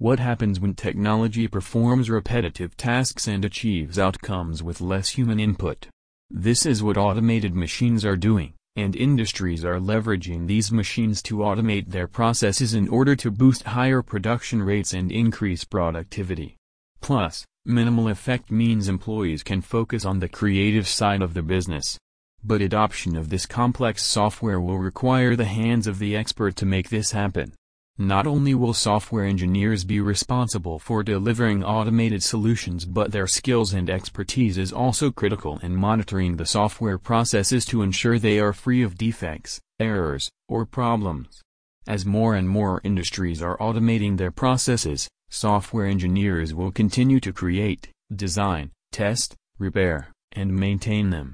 What happens when technology performs repetitive tasks and achieves outcomes with less human input? This is what automated machines are doing, and industries are leveraging these machines to automate their processes in order to boost higher production rates and increase productivity. Plus, minimal effect means employees can focus on the creative side of the business. But adoption of this complex software will require the hands of the expert to make this happen. Not only will software engineers be responsible for delivering automated solutions but their skills and expertise is also critical in monitoring the software processes to ensure they are free of defects, errors, or problems. As more and more industries are automating their processes, software engineers will continue to create, design, test, repair, and maintain them.